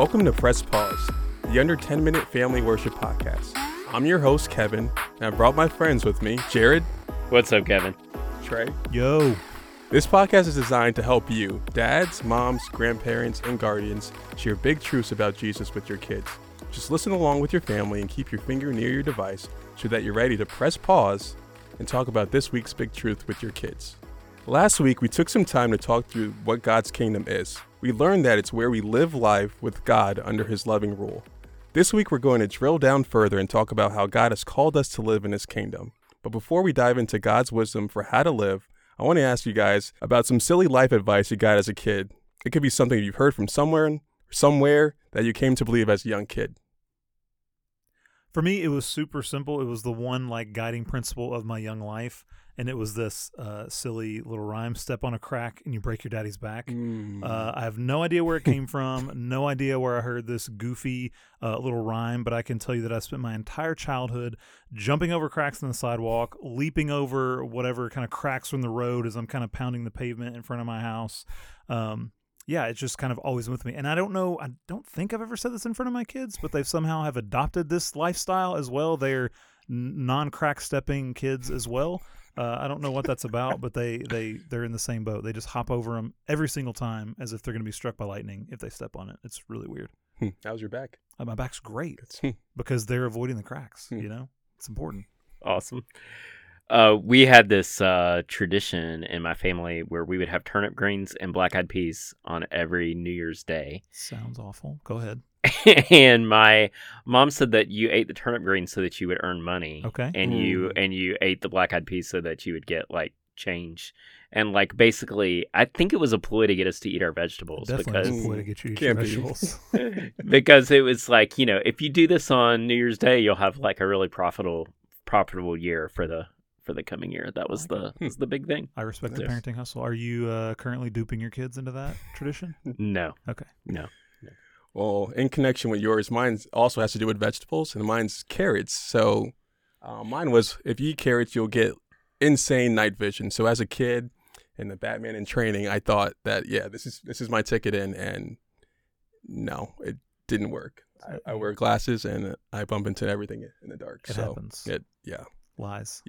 Welcome to Press Pause, the under 10 minute family worship podcast. I'm your host, Kevin, and I brought my friends with me Jared, What's up, Kevin? Trey. Yo. This podcast is designed to help you, dads, moms, grandparents, and guardians, share big truths about Jesus with your kids. Just listen along with your family and keep your finger near your device so that you're ready to press pause and talk about this week's big truth with your kids. Last week, we took some time to talk through what God's kingdom is. We learned that it's where we live life with God under His loving rule. This week, we're going to drill down further and talk about how God has called us to live in His kingdom. But before we dive into God's wisdom for how to live, I want to ask you guys about some silly life advice you got as a kid. It could be something you've heard from somewhere, somewhere that you came to believe as a young kid. For me, it was super simple. It was the one like guiding principle of my young life, and it was this uh, silly little rhyme: "Step on a crack and you break your daddy's back." Mm. Uh, I have no idea where it came from, no idea where I heard this goofy uh, little rhyme, but I can tell you that I spent my entire childhood jumping over cracks in the sidewalk, leaping over whatever kind of cracks from the road as I'm kind of pounding the pavement in front of my house. Um, yeah, it's just kind of always with me. And I don't know, I don't think I've ever said this in front of my kids, but they somehow have adopted this lifestyle as well. They're non crack stepping kids as well. Uh, I don't know what that's about, but they they they're in the same boat. They just hop over them every single time as if they're going to be struck by lightning if they step on it. It's really weird. Hmm, How's your back? Uh, my back's great Hmm. because they're avoiding the cracks. Hmm. You know, it's important. Awesome. Uh, we had this uh, tradition in my family where we would have turnip greens and black eyed peas on every New Year's Day. Sounds awful. Go ahead. and my mom said that you ate the turnip greens so that you would earn money. Okay. And you and you ate the black eyed peas so that you would get like change. And like basically, I think it was a ploy to get us to eat our vegetables Definitely because is a way to get you to eat your vegetables. because it was like you know if you do this on New Year's Day, you'll have like a really profitable profitable year for the for the coming year. That was the was the big thing. I respect the parenting hustle. Are you uh, currently duping your kids into that tradition? No, Okay. no. Well, in connection with yours, mine also has to do with vegetables, and mine's carrots. So, uh, mine was if you eat carrots, you'll get insane night vision. So, as a kid in the Batman in training, I thought that yeah, this is this is my ticket in, and no, it didn't work. I, I wear glasses and I bump into everything in the dark. It so happens. it yeah. Lies.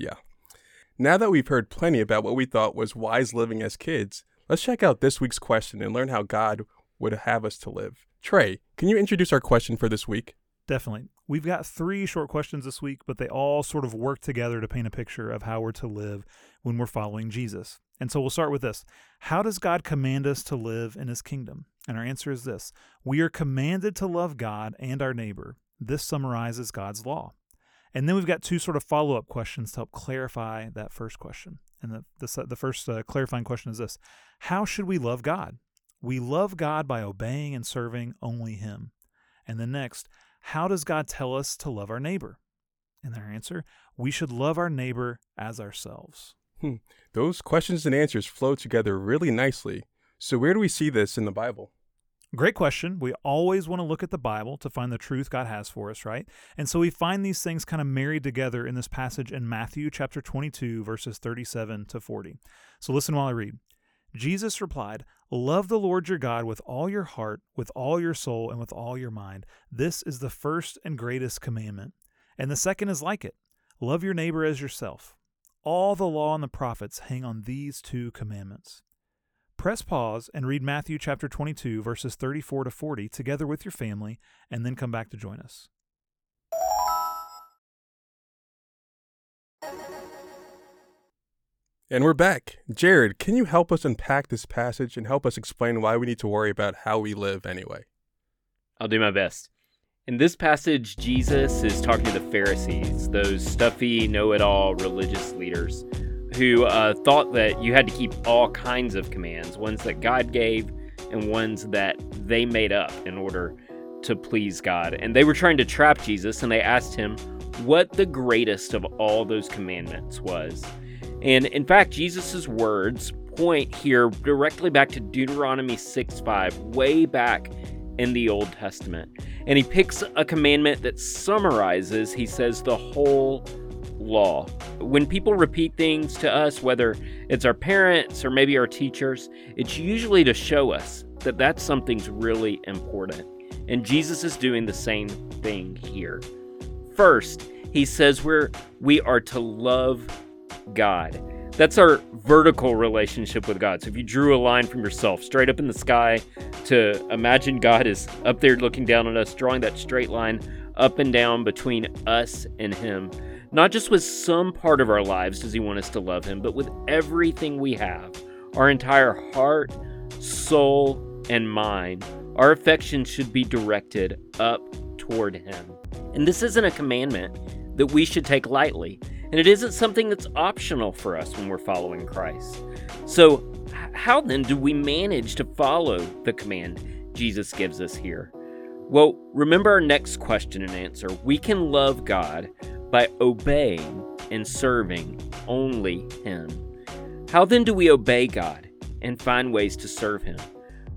Now that we've heard plenty about what we thought was wise living as kids, let's check out this week's question and learn how God would have us to live. Trey, can you introduce our question for this week? Definitely. We've got three short questions this week, but they all sort of work together to paint a picture of how we're to live when we're following Jesus. And so we'll start with this How does God command us to live in his kingdom? And our answer is this We are commanded to love God and our neighbor. This summarizes God's law. And then we've got two sort of follow up questions to help clarify that first question. And the, the, the first uh, clarifying question is this How should we love God? We love God by obeying and serving only Him. And then next, how does God tell us to love our neighbor? And their answer, we should love our neighbor as ourselves. Those questions and answers flow together really nicely. So, where do we see this in the Bible? Great question. We always want to look at the Bible to find the truth God has for us, right? And so we find these things kind of married together in this passage in Matthew chapter 22, verses 37 to 40. So listen while I read. Jesus replied, Love the Lord your God with all your heart, with all your soul, and with all your mind. This is the first and greatest commandment. And the second is like it love your neighbor as yourself. All the law and the prophets hang on these two commandments. Press pause and read Matthew chapter 22, verses 34 to 40 together with your family, and then come back to join us. And we're back. Jared, can you help us unpack this passage and help us explain why we need to worry about how we live anyway? I'll do my best. In this passage, Jesus is talking to the Pharisees, those stuffy, know it all religious leaders who uh, thought that you had to keep all kinds of commands, ones that God gave and ones that they made up in order to please God. And they were trying to trap Jesus, and they asked him what the greatest of all those commandments was. And in fact, Jesus' words point here directly back to Deuteronomy 6 5, way back in the Old Testament. And he picks a commandment that summarizes, he says, the whole law. When people repeat things to us, whether it's our parents or maybe our teachers, it's usually to show us that that's something's really important. And Jesus is doing the same thing here. First, he says we're we are to love God. That's our vertical relationship with God. So if you drew a line from yourself straight up in the sky to imagine God is up there looking down on us, drawing that straight line up and down between us and Him. Not just with some part of our lives does He want us to love Him, but with everything we have our entire heart, soul, and mind. Our affection should be directed up toward Him. And this isn't a commandment that we should take lightly. And it isn't something that's optional for us when we're following Christ. So, how then do we manage to follow the command Jesus gives us here? Well, remember our next question and answer. We can love God by obeying and serving only Him. How then do we obey God and find ways to serve Him?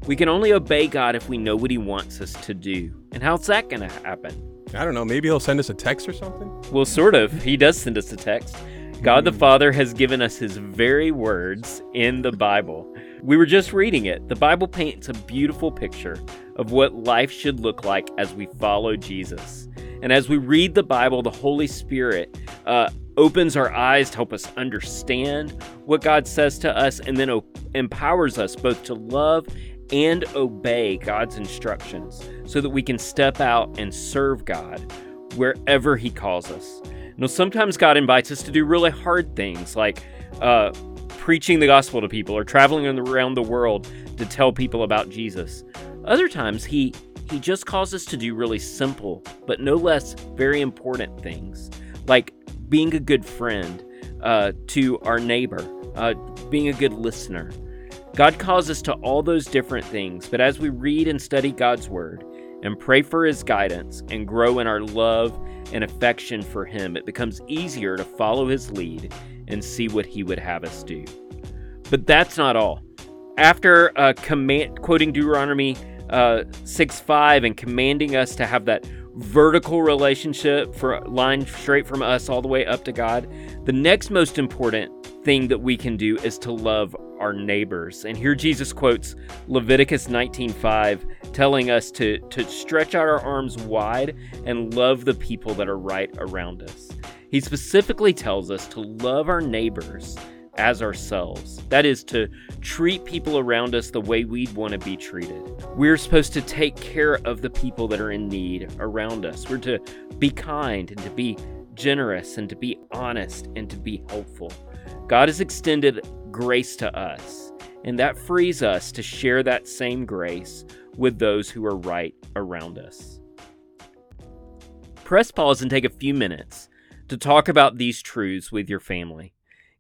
We can only obey God if we know what He wants us to do. And how's that going to happen? I don't know. Maybe he'll send us a text or something. Well, sort of. He does send us a text. God the Hmm. Father has given us his very words in the Bible. We were just reading it. The Bible paints a beautiful picture of what life should look like as we follow Jesus. And as we read the Bible, the Holy Spirit uh, opens our eyes to help us understand what God says to us and then empowers us both to love and obey God's instructions so that we can step out and serve God wherever He calls us. Now, sometimes God invites us to do really hard things like uh, preaching the gospel to people or traveling around the world to tell people about Jesus. Other times, He He just calls us to do really simple, but no less very important things, like being a good friend uh, to our neighbor, uh, being a good listener. God calls us to all those different things, but as we read and study God's Word and pray for His guidance and grow in our love and affection for Him, it becomes easier to follow His lead and see what He would have us do. But that's not all. After uh, command, quoting Deuteronomy uh, 6 5 and commanding us to have that vertical relationship for line straight from us all the way up to God, the next most important thing that we can do is to love our neighbors. And here Jesus quotes Leviticus 19:5 telling us to to stretch out our arms wide and love the people that are right around us. He specifically tells us to love our neighbors as ourselves. That is to treat people around us the way we'd want to be treated. We're supposed to take care of the people that are in need around us. We're to be kind and to be generous and to be honest and to be helpful. God has extended grace to us, and that frees us to share that same grace with those who are right around us. Press pause and take a few minutes to talk about these truths with your family.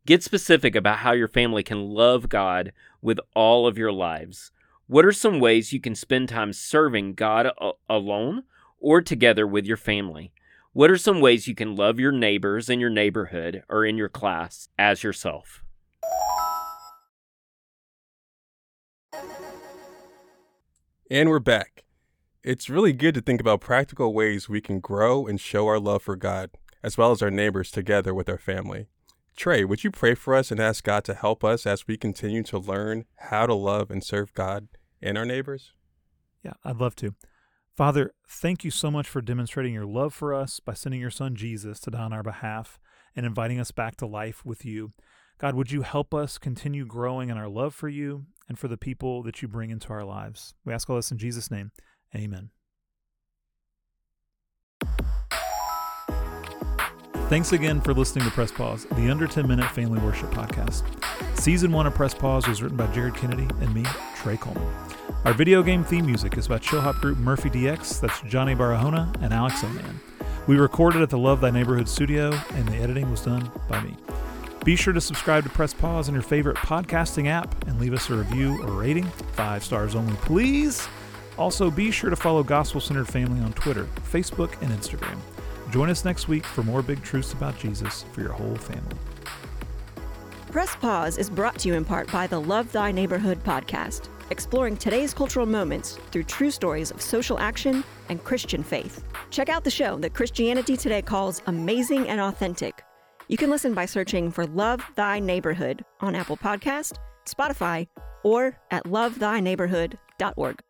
Get specific about how your family can love God with all of your lives. What are some ways you can spend time serving God alone or together with your family? What are some ways you can love your neighbors in your neighborhood or in your class as yourself? And we're back. It's really good to think about practical ways we can grow and show our love for God, as well as our neighbors, together with our family. Trey, would you pray for us and ask God to help us as we continue to learn how to love and serve God and our neighbors? Yeah, I'd love to. Father, thank you so much for demonstrating your love for us by sending your son Jesus to die on our behalf and inviting us back to life with you. God, would you help us continue growing in our love for you and for the people that you bring into our lives? We ask all this in Jesus' name. Amen. Thanks again for listening to Press Pause, the under 10 minute family worship podcast. Season 1 of Press Pause was written by Jared Kennedy and me, Trey Coleman. Our video game theme music is by chill hop group Murphy DX, that's Johnny Barahona and Alex Oman. We recorded at the Love Thy Neighborhood studio, and the editing was done by me. Be sure to subscribe to Press Pause in your favorite podcasting app and leave us a review or rating. Five stars only, please. Also, be sure to follow Gospel Centered Family on Twitter, Facebook, and Instagram. Join us next week for more big truths about Jesus for your whole family. Press Pause is brought to you in part by the Love Thy Neighborhood podcast, exploring today's cultural moments through true stories of social action and Christian faith. Check out the show that Christianity Today calls amazing and authentic. You can listen by searching for Love Thy Neighborhood on Apple Podcast, Spotify, or at lovethyneighborhood.org.